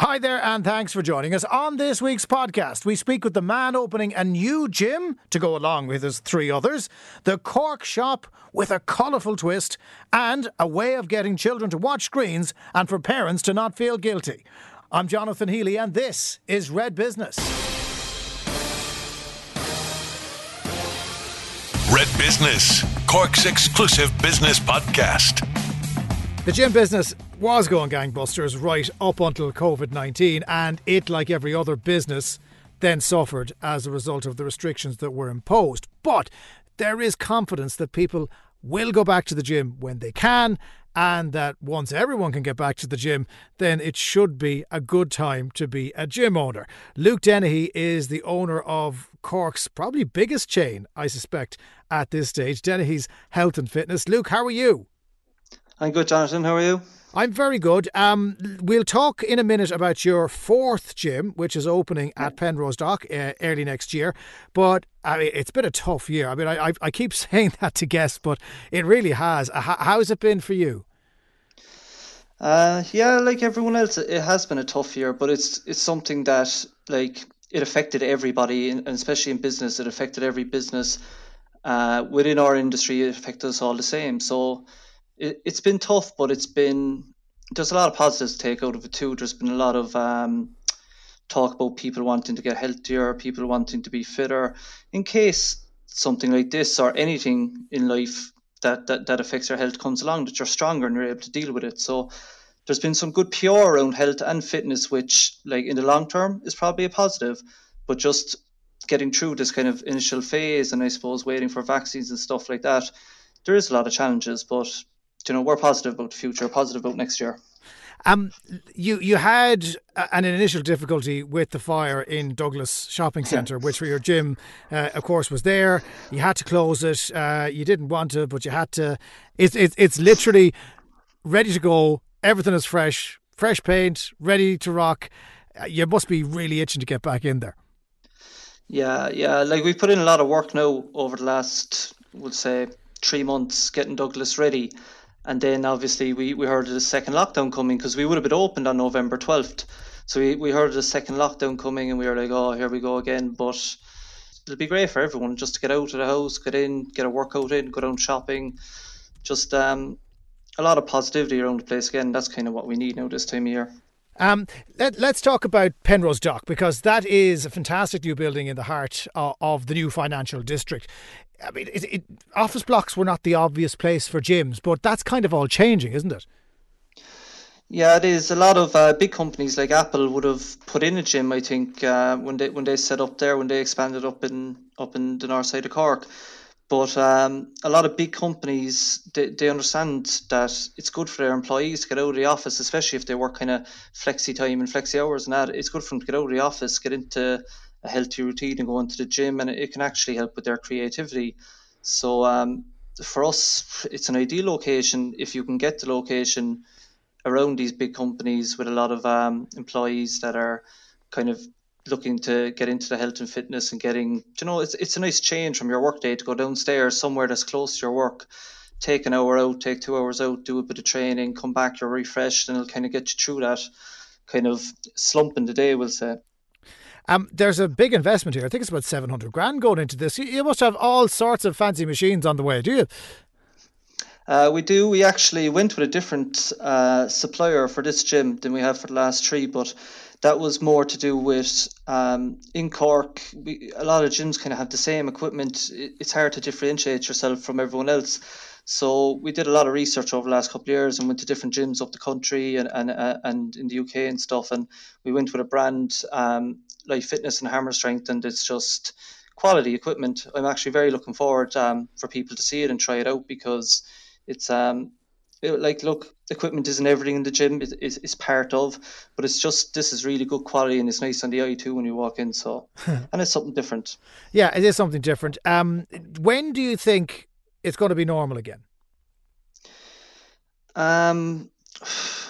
Hi there, and thanks for joining us. On this week's podcast, we speak with the man opening a new gym to go along with his three others, the Cork shop with a colourful twist, and a way of getting children to watch screens and for parents to not feel guilty. I'm Jonathan Healy, and this is Red Business. Red Business, Cork's exclusive business podcast. The gym business was going gangbusters right up until COVID 19, and it, like every other business, then suffered as a result of the restrictions that were imposed. But there is confidence that people will go back to the gym when they can, and that once everyone can get back to the gym, then it should be a good time to be a gym owner. Luke Dennehy is the owner of Cork's probably biggest chain, I suspect, at this stage, Dennehy's Health and Fitness. Luke, how are you? I'm good, Jonathan. How are you? I'm very good. Um, we'll talk in a minute about your fourth gym, which is opening at Penrose Dock uh, early next year. But I mean, it's been a tough year. I mean, I, I, I keep saying that to guests, but it really has. How, how's it been for you? Uh, yeah, like everyone else, it has been a tough year, but it's it's something that like it affected everybody, and especially in business, it affected every business uh, within our industry. It affected us all the same. So it, has been tough, but it's been there's a lot of positives to take out of it too. There's been a lot of um, talk about people wanting to get healthier, people wanting to be fitter, in case something like this or anything in life that, that, that affects your health comes along, that you're stronger and you're able to deal with it. So there's been some good PR around health and fitness, which like in the long term is probably a positive, but just getting through this kind of initial phase and I suppose waiting for vaccines and stuff like that, there is a lot of challenges, but you know, we're positive about the future, positive about next year. Um, you you had an initial difficulty with the fire in Douglas Shopping Centre, which for your gym, uh, of course, was there. You had to close it. Uh, you didn't want to, but you had to. It's it's it's literally ready to go. Everything is fresh, fresh paint, ready to rock. Uh, you must be really itching to get back in there. Yeah, yeah. Like we've put in a lot of work now over the last, we'll say, three months getting Douglas ready. And then obviously we, we heard of the second lockdown coming because we would have been opened on November 12th. So we, we heard of the second lockdown coming and we were like, oh, here we go again. But it'll be great for everyone just to get out of the house, get in, get a workout in, go down shopping. Just um, a lot of positivity around the place again. That's kind of what we need now this time of year. Um, let, us talk about Penrose Dock because that is a fantastic new building in the heart of, of the new financial district. I mean, it, it, office blocks were not the obvious place for gyms, but that's kind of all changing, isn't it? Yeah, it is. A lot of uh, big companies like Apple would have put in a gym. I think uh, when they when they set up there, when they expanded up in up in the north side of Cork. But um, a lot of big companies they, they understand that it's good for their employees to get out of the office, especially if they work kind of flexi time and flexi hours and that. It's good for them to get out of the office, get into a healthy routine and go into the gym, and it can actually help with their creativity. So um, for us, it's an ideal location if you can get the location around these big companies with a lot of um, employees that are kind of looking to get into the health and fitness and getting you know it's it's a nice change from your workday to go downstairs somewhere that's close to your work take an hour out take two hours out do a bit of training come back you're refreshed and it'll kind of get you through that kind of slump in the day we'll say um, there's a big investment here. I think it's about 700 grand going into this. You, you must have all sorts of fancy machines on the way, do you? Uh, we do. We actually went with a different uh, supplier for this gym than we have for the last three, but that was more to do with um, in Cork. We, a lot of gyms kind of have the same equipment. It, it's hard to differentiate yourself from everyone else. So we did a lot of research over the last couple of years and went to different gyms up the country and and, uh, and in the UK and stuff. And we went with a brand um, Life Fitness and Hammer Strength, and it's just quality equipment. I'm actually very looking forward um, for people to see it and try it out because it's um it, like look equipment isn't everything in the gym it, it, it's part of but it's just this is really good quality and it's nice on the eye too when you walk in so and it's something different yeah it is something different um when do you think it's going to be normal again? Um,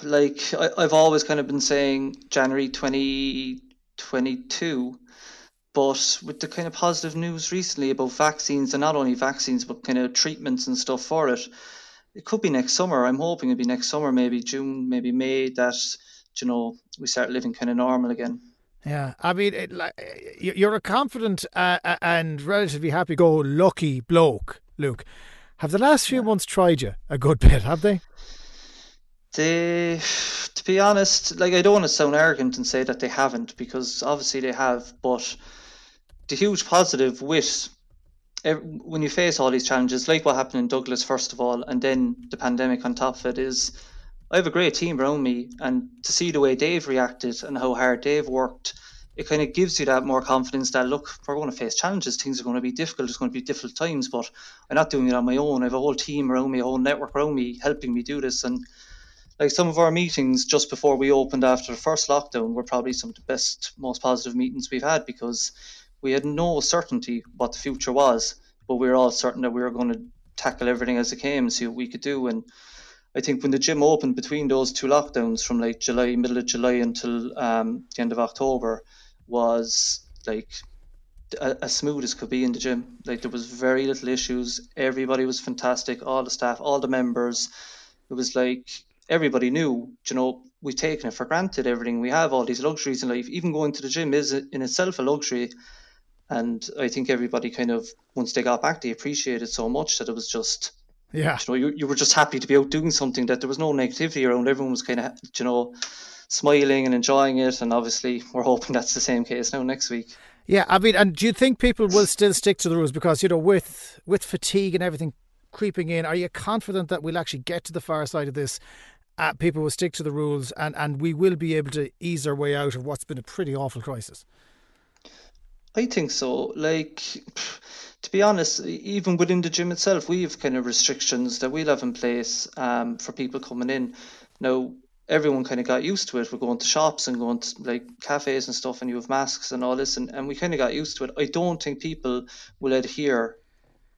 like I, I've always kind of been saying January 2022, but with the kind of positive news recently about vaccines and not only vaccines but kind of treatments and stuff for it, it could be next summer. I'm hoping it'll be next summer, maybe June, maybe May, that you know we start living kind of normal again. Yeah, I mean, it, like, you're a confident uh, and relatively happy-go-lucky bloke, Luke. Have the last few months tried you a good bit? Have they? They, to be honest, like I don't want to sound arrogant and say that they haven't, because obviously they have. But the huge positive with when you face all these challenges, like what happened in Douglas, first of all, and then the pandemic on top of it, is I have a great team around me, and to see the way Dave reacted and how hard Dave worked, it kind of gives you that more confidence that look, we're going to face challenges, things are going to be difficult, it's going to be difficult times, but I'm not doing it on my own. I have a whole team around me, a whole network around me helping me do this, and like some of our meetings just before we opened after the first lockdown were probably some of the best, most positive meetings we've had because we had no certainty what the future was, but we were all certain that we were going to tackle everything as it came and see what we could do. And I think when the gym opened between those two lockdowns from like July, middle of July until um, the end of October, was like as smooth as could be in the gym. Like there was very little issues. Everybody was fantastic. All the staff, all the members. It was like everybody knew. You know, we've taken it for granted. Everything we have, all these luxuries in life. Even going to the gym is in itself a luxury. And I think everybody kind of, once they got back, they appreciated so much that it was just, yeah, you know, you, you were just happy to be out doing something that there was no negativity around. Everyone was kind of, you know, smiling and enjoying it. And obviously, we're hoping that's the same case now next week. Yeah, I mean, and do you think people will still stick to the rules because you know, with with fatigue and everything creeping in, are you confident that we'll actually get to the far side of this? Uh, people will stick to the rules, and and we will be able to ease our way out of what's been a pretty awful crisis. I think so. Like, to be honest, even within the gym itself, we have kind of restrictions that we'll have in place um, for people coming in. Now, everyone kind of got used to it. We're going to shops and going to like cafes and stuff, and you have masks and all this, and, and we kind of got used to it. I don't think people will adhere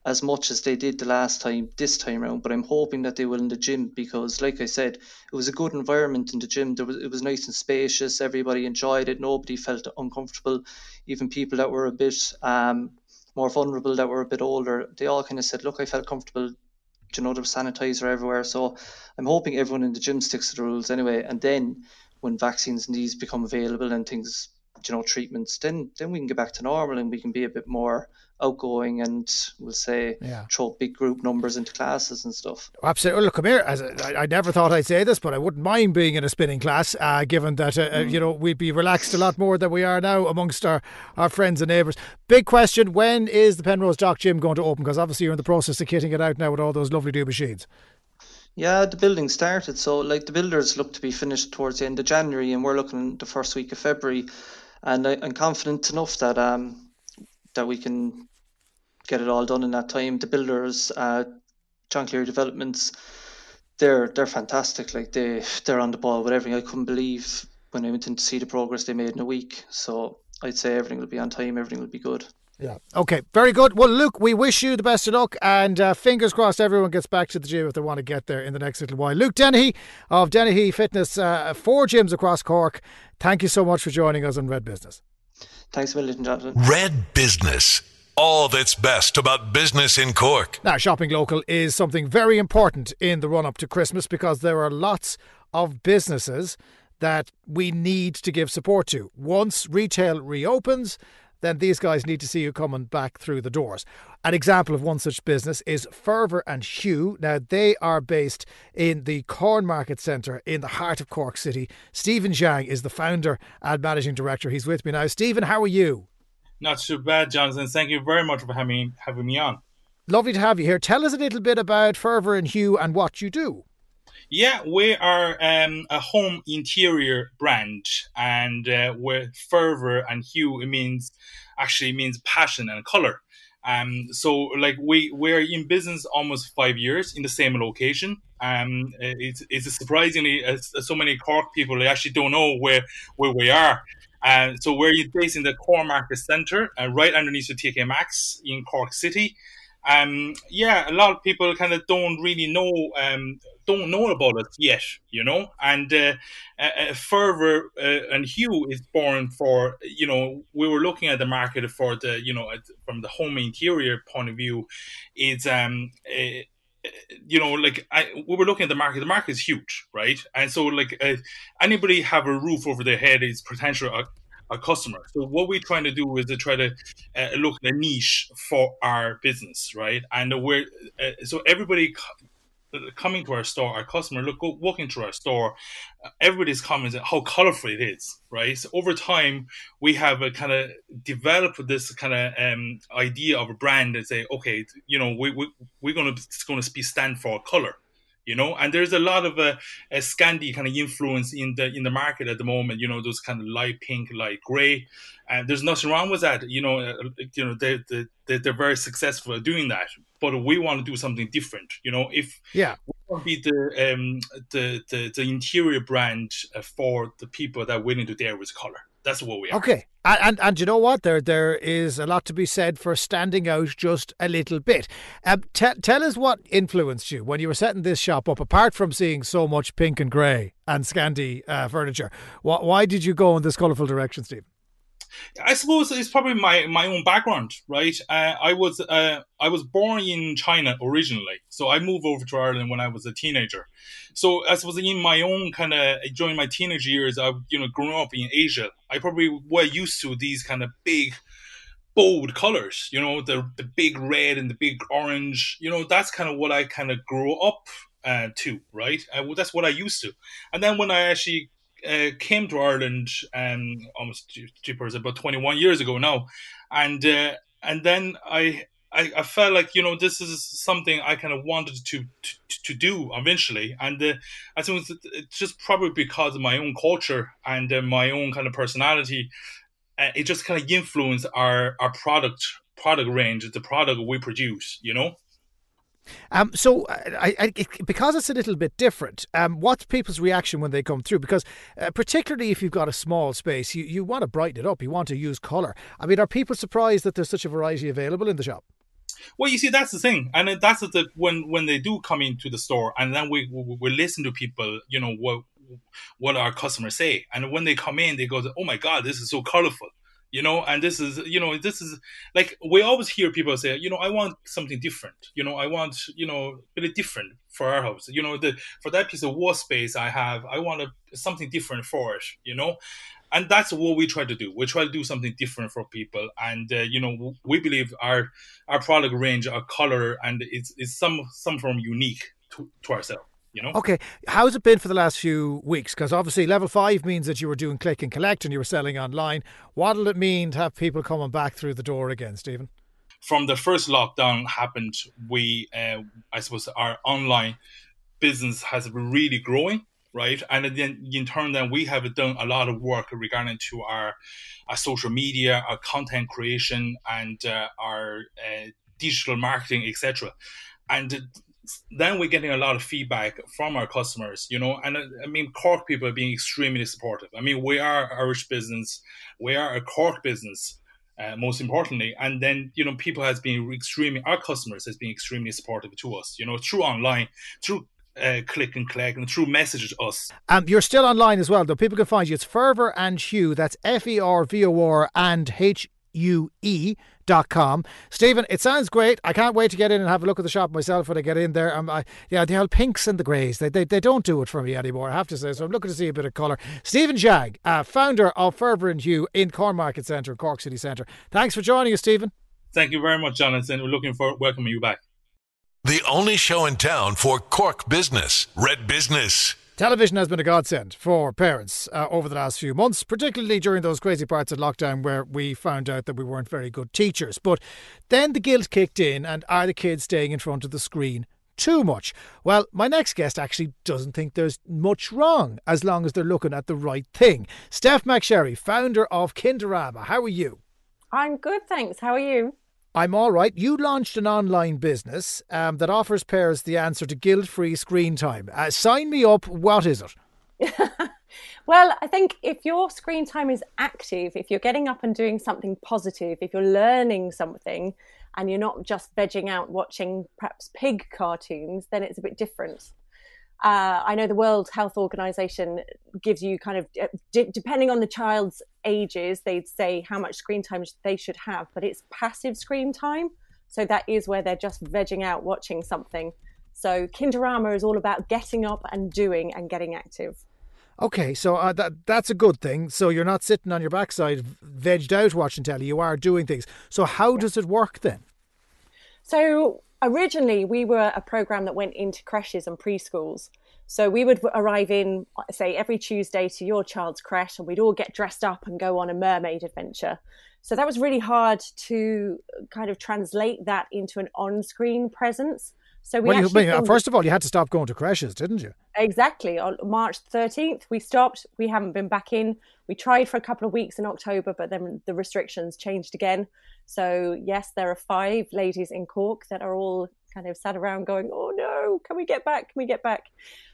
as much as they did the last time this time around but i'm hoping that they will in the gym because like i said it was a good environment in the gym there was it was nice and spacious everybody enjoyed it nobody felt uncomfortable even people that were a bit um, more vulnerable that were a bit older they all kind of said look i felt comfortable you know there was sanitizer everywhere. So i'm hoping everyone in the gym sticks to the rules anyway. And then when vaccines and these become available and things you know treatments then then we can get back to normal and we can be a bit more outgoing and we'll say yeah. throw big group numbers into classes and stuff. Absolutely. Look, come here. As I, I never thought I'd say this, but I wouldn't mind being in a spinning class, uh, given that uh, mm. you know we'd be relaxed a lot more than we are now amongst our, our friends and neighbours. Big question: When is the Penrose Dock Gym going to open? Because obviously you're in the process of kitting it out now with all those lovely new machines. Yeah, the building started. So, like, the builders look to be finished towards the end of January, and we're looking the first week of February. And I, am confident enough that um, that we can get it all done in that time. The builders, uh, John Cleary Developments, they're they're fantastic. Like they they're on the ball with everything. I couldn't believe when I went in to see the progress they made in a week. So I'd say everything will be on time. Everything will be good. Yeah. Okay. Very good. Well, Luke, we wish you the best of luck, and uh, fingers crossed everyone gets back to the gym if they want to get there in the next little while. Luke Dennehy of Dennehy Fitness, uh, four gyms across Cork. Thank you so much for joining us on Red Business. Thanks a million, Jonathan. Red Business. All that's best about business in Cork. Now, shopping local is something very important in the run up to Christmas because there are lots of businesses that we need to give support to. Once retail reopens, then these guys need to see you coming back through the doors. An example of one such business is Fervor and Hue. Now, they are based in the Cornmarket Centre in the heart of Cork City. Stephen Zhang is the founder and managing director. He's with me now. Stephen, how are you? Not too bad, Jonathan. Thank you very much for having, having me on. Lovely to have you here. Tell us a little bit about Fervor and Hue and what you do. Yeah, we are um, a home interior brand, and uh, with fervor and hue, it means actually means passion and color. Um, so like we we're in business almost five years in the same location. Um, it's it's surprisingly as so many Cork people they actually don't know where where we are. Uh, so we're based in the Cornmarket Centre, uh, right underneath the TK Maxx in Cork City. Um, yeah, a lot of people kind of don't really know um, don't know about it yet, you know. And uh, uh, uh, and Hue is born for you know we were looking at the market for the you know from the home interior point of view, it's um you know, like I, we were looking at the market. The market is huge, right? And so, like, uh, anybody have a roof over their head is potential a, a customer. So what we're trying to do is to try to uh, look at a niche for our business, right? And we're uh, so everybody coming to our store, our customer look walking through our store, everybody's commenting how colorful it is, right? So over time, we have a kind of developed this kind of um, idea of a brand and say, okay, you know, we, we we're gonna it's gonna be stand for color, you know? And there's a lot of uh, a Scandi kind of influence in the in the market at the moment you know those kind of light pink light gray. And there's nothing wrong with that you know uh, you know they, they, they're very successful at doing that. But we want to do something different you know? If yeah. we want to be the um the the, the interior brand uh, for the people that are willing to dare with color that's what we are. Okay, and, and and you know what? There there is a lot to be said for standing out just a little bit. Um, t- tell us what influenced you when you were setting this shop up. Apart from seeing so much pink and grey and Scandi uh, furniture, why, why did you go in this colourful direction, Steve? I suppose it's probably my, my own background, right? Uh, I was uh, I was born in China originally, so I moved over to Ireland when I was a teenager. So I suppose in my own kind of during my teenage years, I you know growing up in Asia, I probably were used to these kind of big, bold colors. You know, the the big red and the big orange. You know, that's kind of what I kind of grew up uh, to, right? I, well, that's what I used to. And then when I actually uh, came to Ireland um, almost cheaper about 21 years ago now, and uh, and then I, I, I felt like you know this is something I kind of wanted to to, to do eventually, and uh, I think it's just probably because of my own culture and uh, my own kind of personality, uh, it just kind of influenced our our product product range, the product we produce, you know. Um, so, I, I, because it's a little bit different, um, what's people's reaction when they come through? Because, uh, particularly if you've got a small space, you, you want to brighten it up, you want to use colour. I mean, are people surprised that there's such a variety available in the shop? Well, you see, that's the thing, and that's the when when they do come into the store, and then we we, we listen to people, you know what what our customers say, and when they come in, they go, "Oh my God, this is so colorful." You know and this is you know this is like we always hear people say you know i want something different you know i want you know really different for our house. You know the for that piece of wall space i have i want a, something different for it you know? And that's what we try to do. We try to do something different for people. And uh, you know we believe our our product range our color and it's, it's some some form unique to, to ourselves you know. Okay, how's it been for the last few weeks? Because obviously, level five means that you were doing click and collect and you were selling online. What'll it mean to have people coming back through the door again, Stephen? From the first lockdown happened, we, uh, I suppose, our online business has been really growing right? And then in turn, then we have done a lot of work regarding to our, our social media, our content creation, and uh, our uh, digital marketing, etc. And then we're getting a lot of feedback from our customers, you know, and uh, I mean, Cork people are being extremely supportive. I mean, we are Irish business, we are a Cork business, uh, most importantly, and then you know, people has been extremely, our customers has been extremely supportive to us, you know, through online, through uh, click and collect and through messages us. Um, you're still online as well, though. People can find you. It's Fervor and Hue. That's F E R V O R and H U E com. Stephen, it sounds great. I can't wait to get in and have a look at the shop myself when I get in there. Um, I, yeah, the old pinks and the greys, they, they, they don't do it for me anymore, I have to say. So I'm looking to see a bit of colour. Stephen Zhang, uh, founder of Fervor and Hue in Cornmarket Centre, Cork City Centre. Thanks for joining us, Stephen. Thank you very much, Jonathan. We're looking forward to welcoming you back. The only show in town for Cork business, Red Business. Television has been a godsend for parents uh, over the last few months, particularly during those crazy parts of lockdown where we found out that we weren't very good teachers. But then the guilt kicked in, and are the kids staying in front of the screen too much? Well, my next guest actually doesn't think there's much wrong as long as they're looking at the right thing. Steph McSherry, founder of Kinderama. How are you? I'm good, thanks. How are you? I'm all right. You launched an online business um, that offers parents the answer to guilt free screen time. Uh, sign me up. What is it? well, I think if your screen time is active, if you're getting up and doing something positive, if you're learning something, and you're not just vegging out watching perhaps pig cartoons, then it's a bit different. Uh, I know the World Health Organization gives you kind of, uh, d- depending on the child's ages, they'd say how much screen time they should have, but it's passive screen time. So that is where they're just vegging out watching something. So Kinderama is all about getting up and doing and getting active. Okay, so uh, that that's a good thing. So you're not sitting on your backside, vegged out watching telly. You are doing things. So how yeah. does it work then? So originally, we were a program that went into creches and preschools. So we would arrive in, say, every Tuesday to your child's creche, and we'd all get dressed up and go on a mermaid adventure. So that was really hard to uh, kind of translate that into an on-screen presence. So we well, you, first of all, you had to stop going to creches, didn't you? Exactly. On March 13th, we stopped. We haven't been back in. We tried for a couple of weeks in October, but then the restrictions changed again. So, yes, there are five ladies in Cork that are all kind of sat around going, oh no, can we get back? Can we get back?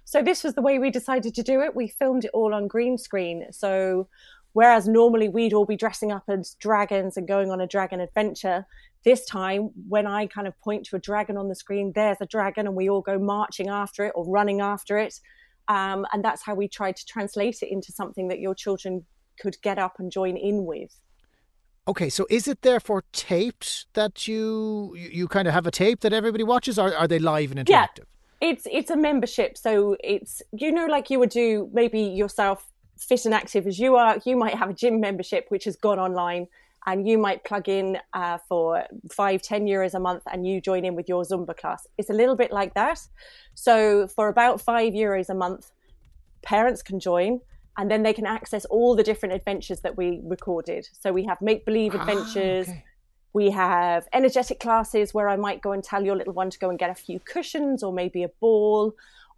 So, this was the way we decided to do it. We filmed it all on green screen. So, whereas normally we'd all be dressing up as dragons and going on a dragon adventure, this time, when I kind of point to a dragon on the screen, there's a dragon, and we all go marching after it or running after it. Um, and that's how we tried to translate it into something that your children could get up and join in with. Okay, so is it therefore taped that you you kind of have a tape that everybody watches, or are they live and interactive? Yeah, it's it's a membership, so it's you know like you would do maybe yourself fit and active as you are. You might have a gym membership which has gone online and you might plug in uh, for five, ten euros a month and you join in with your Zumba class. It's a little bit like that. So for about five euros a month, parents can join and then they can access all the different adventures that we recorded. So we have make believe ah, adventures. okay. We have energetic classes where I might go and tell your little one to go and get a few cushions or maybe a ball.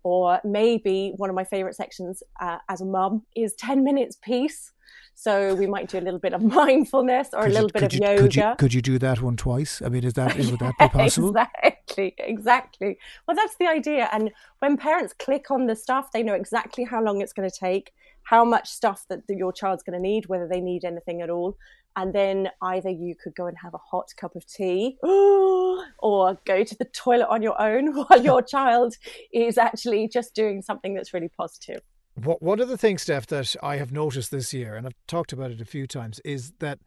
Or maybe one of my favorite sections uh, as a mum is 10 minutes peace so we might do a little bit of mindfulness or could a little you, bit of you, yoga. Could you, could you do that one twice? I mean, is that is would that be possible? exactly, exactly. Well, that's the idea. And when parents click on the stuff, they know exactly how long it's going to take, how much stuff that your child's going to need, whether they need anything at all. And then either you could go and have a hot cup of tea or go to the toilet on your own while your child is actually just doing something that's really positive. What one of the things, Steph, that I have noticed this year, and I've talked about it a few times, is that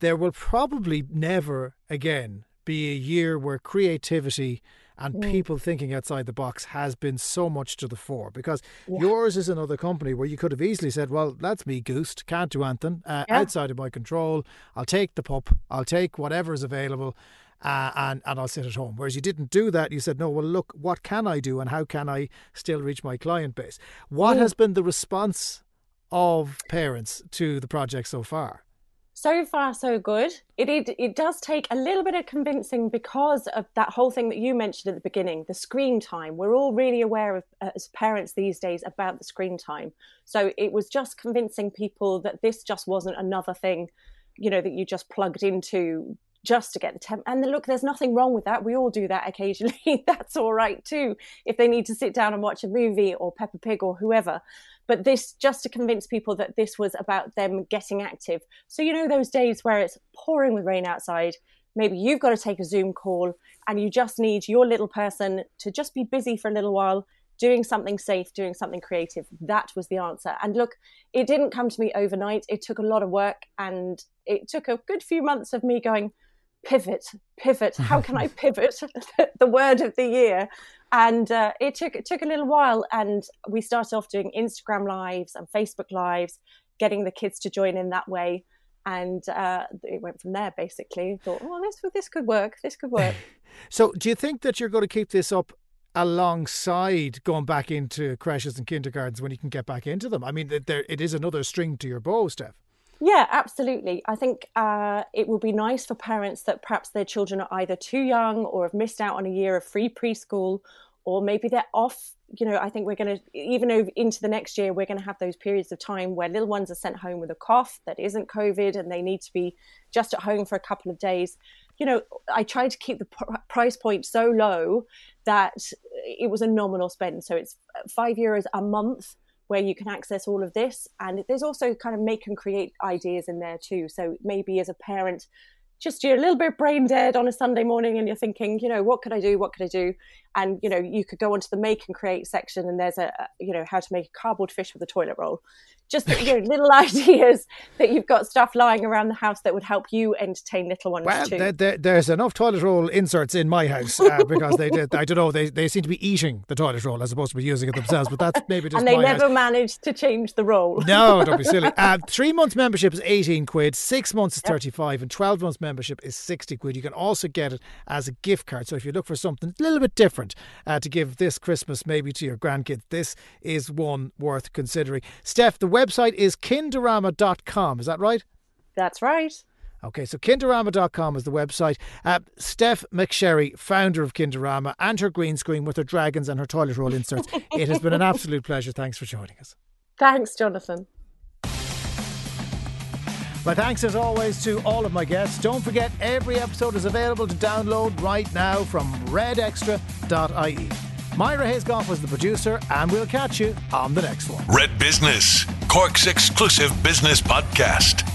there will probably never again be a year where creativity and mm. people thinking outside the box has been so much to the fore because yeah. yours is another company where you could have easily said, Well, that's me goosed, can't do anything uh, yeah. outside of my control. I'll take the PUP, I'll take whatever is available uh, and and I'll sit at home. Whereas you didn't do that. You said, no. Well, look, what can I do, and how can I still reach my client base? What has been the response of parents to the project so far? So far, so good. It, it it does take a little bit of convincing because of that whole thing that you mentioned at the beginning, the screen time. We're all really aware of as parents these days about the screen time. So it was just convincing people that this just wasn't another thing, you know, that you just plugged into just to get the temp. And look, there's nothing wrong with that. We all do that occasionally. That's all right too. If they need to sit down and watch a movie or Peppa Pig or whoever. But this just to convince people that this was about them getting active. So, you know, those days where it's pouring with rain outside, maybe you've got to take a Zoom call and you just need your little person to just be busy for a little while doing something safe, doing something creative. That was the answer. And look, it didn't come to me overnight. It took a lot of work and it took a good few months of me going, pivot, pivot. How can I pivot? the word of the year. And uh, it took it took a little while, and we started off doing Instagram lives and Facebook lives, getting the kids to join in that way, and uh, it went from there. Basically, thought, well, this this could work. This could work. so, do you think that you're going to keep this up alongside going back into creches and kindergartens when you can get back into them? I mean, there it is another string to your bow, Steph. Yeah, absolutely. I think uh, it will be nice for parents that perhaps their children are either too young or have missed out on a year of free preschool, or maybe they're off. You know, I think we're going to, even over into the next year, we're going to have those periods of time where little ones are sent home with a cough that isn't COVID and they need to be just at home for a couple of days. You know, I tried to keep the pr- price point so low that it was a nominal spend. So it's five euros a month where you can access all of this. And there's also kind of make and create ideas in there too. So maybe as a parent, just you're a little bit brain dead on a Sunday morning and you're thinking, you know, what could I do? What could I do? and you know you could go onto the make and create section and there's a you know how to make a cardboard fish with a toilet roll just you know, little ideas that you've got stuff lying around the house that would help you entertain little ones well, too. There, there, there's enough toilet roll inserts in my house uh, because they did. I don't know. They, they seem to be eating the toilet roll as opposed to be using it themselves. But that's maybe just and they never house. managed to change the roll. No, don't be silly. Uh, three months membership is 18 quid, six months is 35, and 12 months membership is 60 quid. You can also get it as a gift card. So if you look for something a little bit different uh, to give this Christmas, maybe to your grandkids, this is one worth considering. Steph, the website is kinderama.com. Is that right? That's right. Okay, so kinderama.com is the website. Uh, Steph McSherry, founder of Kinderama, and her green screen with her dragons and her toilet roll inserts. it has been an absolute pleasure. Thanks for joining us. Thanks, Jonathan. My thanks as always to all of my guests. Don't forget, every episode is available to download right now from redextra.ie. Myra Hayes-Goff was the producer, and we'll catch you on the next one. Red Business, Cork's exclusive business podcast.